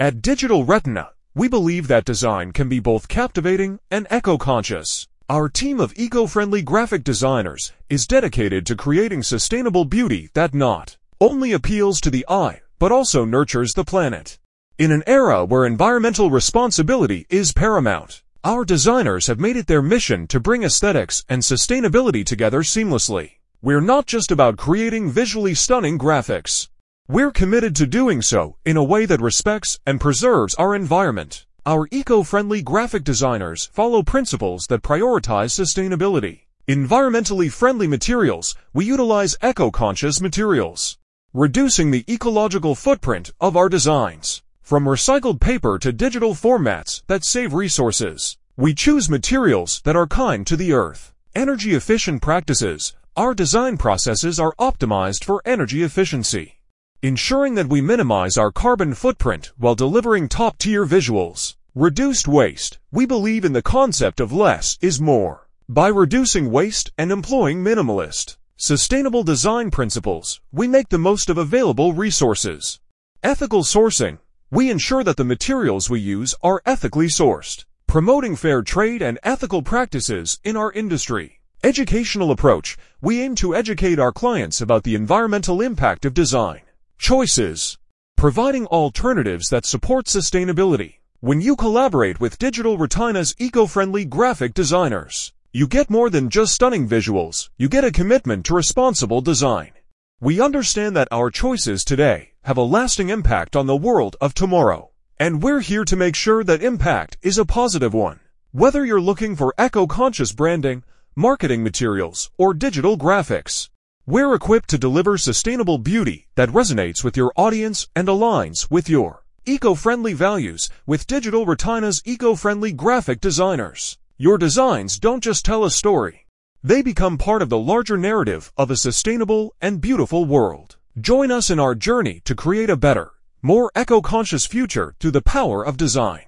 At Digital Retina, we believe that design can be both captivating and eco-conscious. Our team of eco-friendly graphic designers is dedicated to creating sustainable beauty that not only appeals to the eye, but also nurtures the planet. In an era where environmental responsibility is paramount, our designers have made it their mission to bring aesthetics and sustainability together seamlessly. We're not just about creating visually stunning graphics. We're committed to doing so in a way that respects and preserves our environment. Our eco-friendly graphic designers follow principles that prioritize sustainability. Environmentally friendly materials, we utilize eco-conscious materials, reducing the ecological footprint of our designs. From recycled paper to digital formats that save resources, we choose materials that are kind to the earth. Energy efficient practices, our design processes are optimized for energy efficiency ensuring that we minimize our carbon footprint while delivering top-tier visuals. Reduced waste. We believe in the concept of less is more. By reducing waste and employing minimalist, sustainable design principles, we make the most of available resources. Ethical sourcing. We ensure that the materials we use are ethically sourced, promoting fair trade and ethical practices in our industry. Educational approach. We aim to educate our clients about the environmental impact of design Choices. Providing alternatives that support sustainability. When you collaborate with Digital Retina's eco-friendly graphic designers, you get more than just stunning visuals, you get a commitment to responsible design. We understand that our choices today have a lasting impact on the world of tomorrow, and we're here to make sure that impact is a positive one. Whether you're looking for eco-conscious branding, marketing materials, or digital graphics, we're equipped to deliver sustainable beauty that resonates with your audience and aligns with your eco-friendly values with Digital Retina's eco-friendly graphic designers. Your designs don't just tell a story. They become part of the larger narrative of a sustainable and beautiful world. Join us in our journey to create a better, more eco-conscious future through the power of design.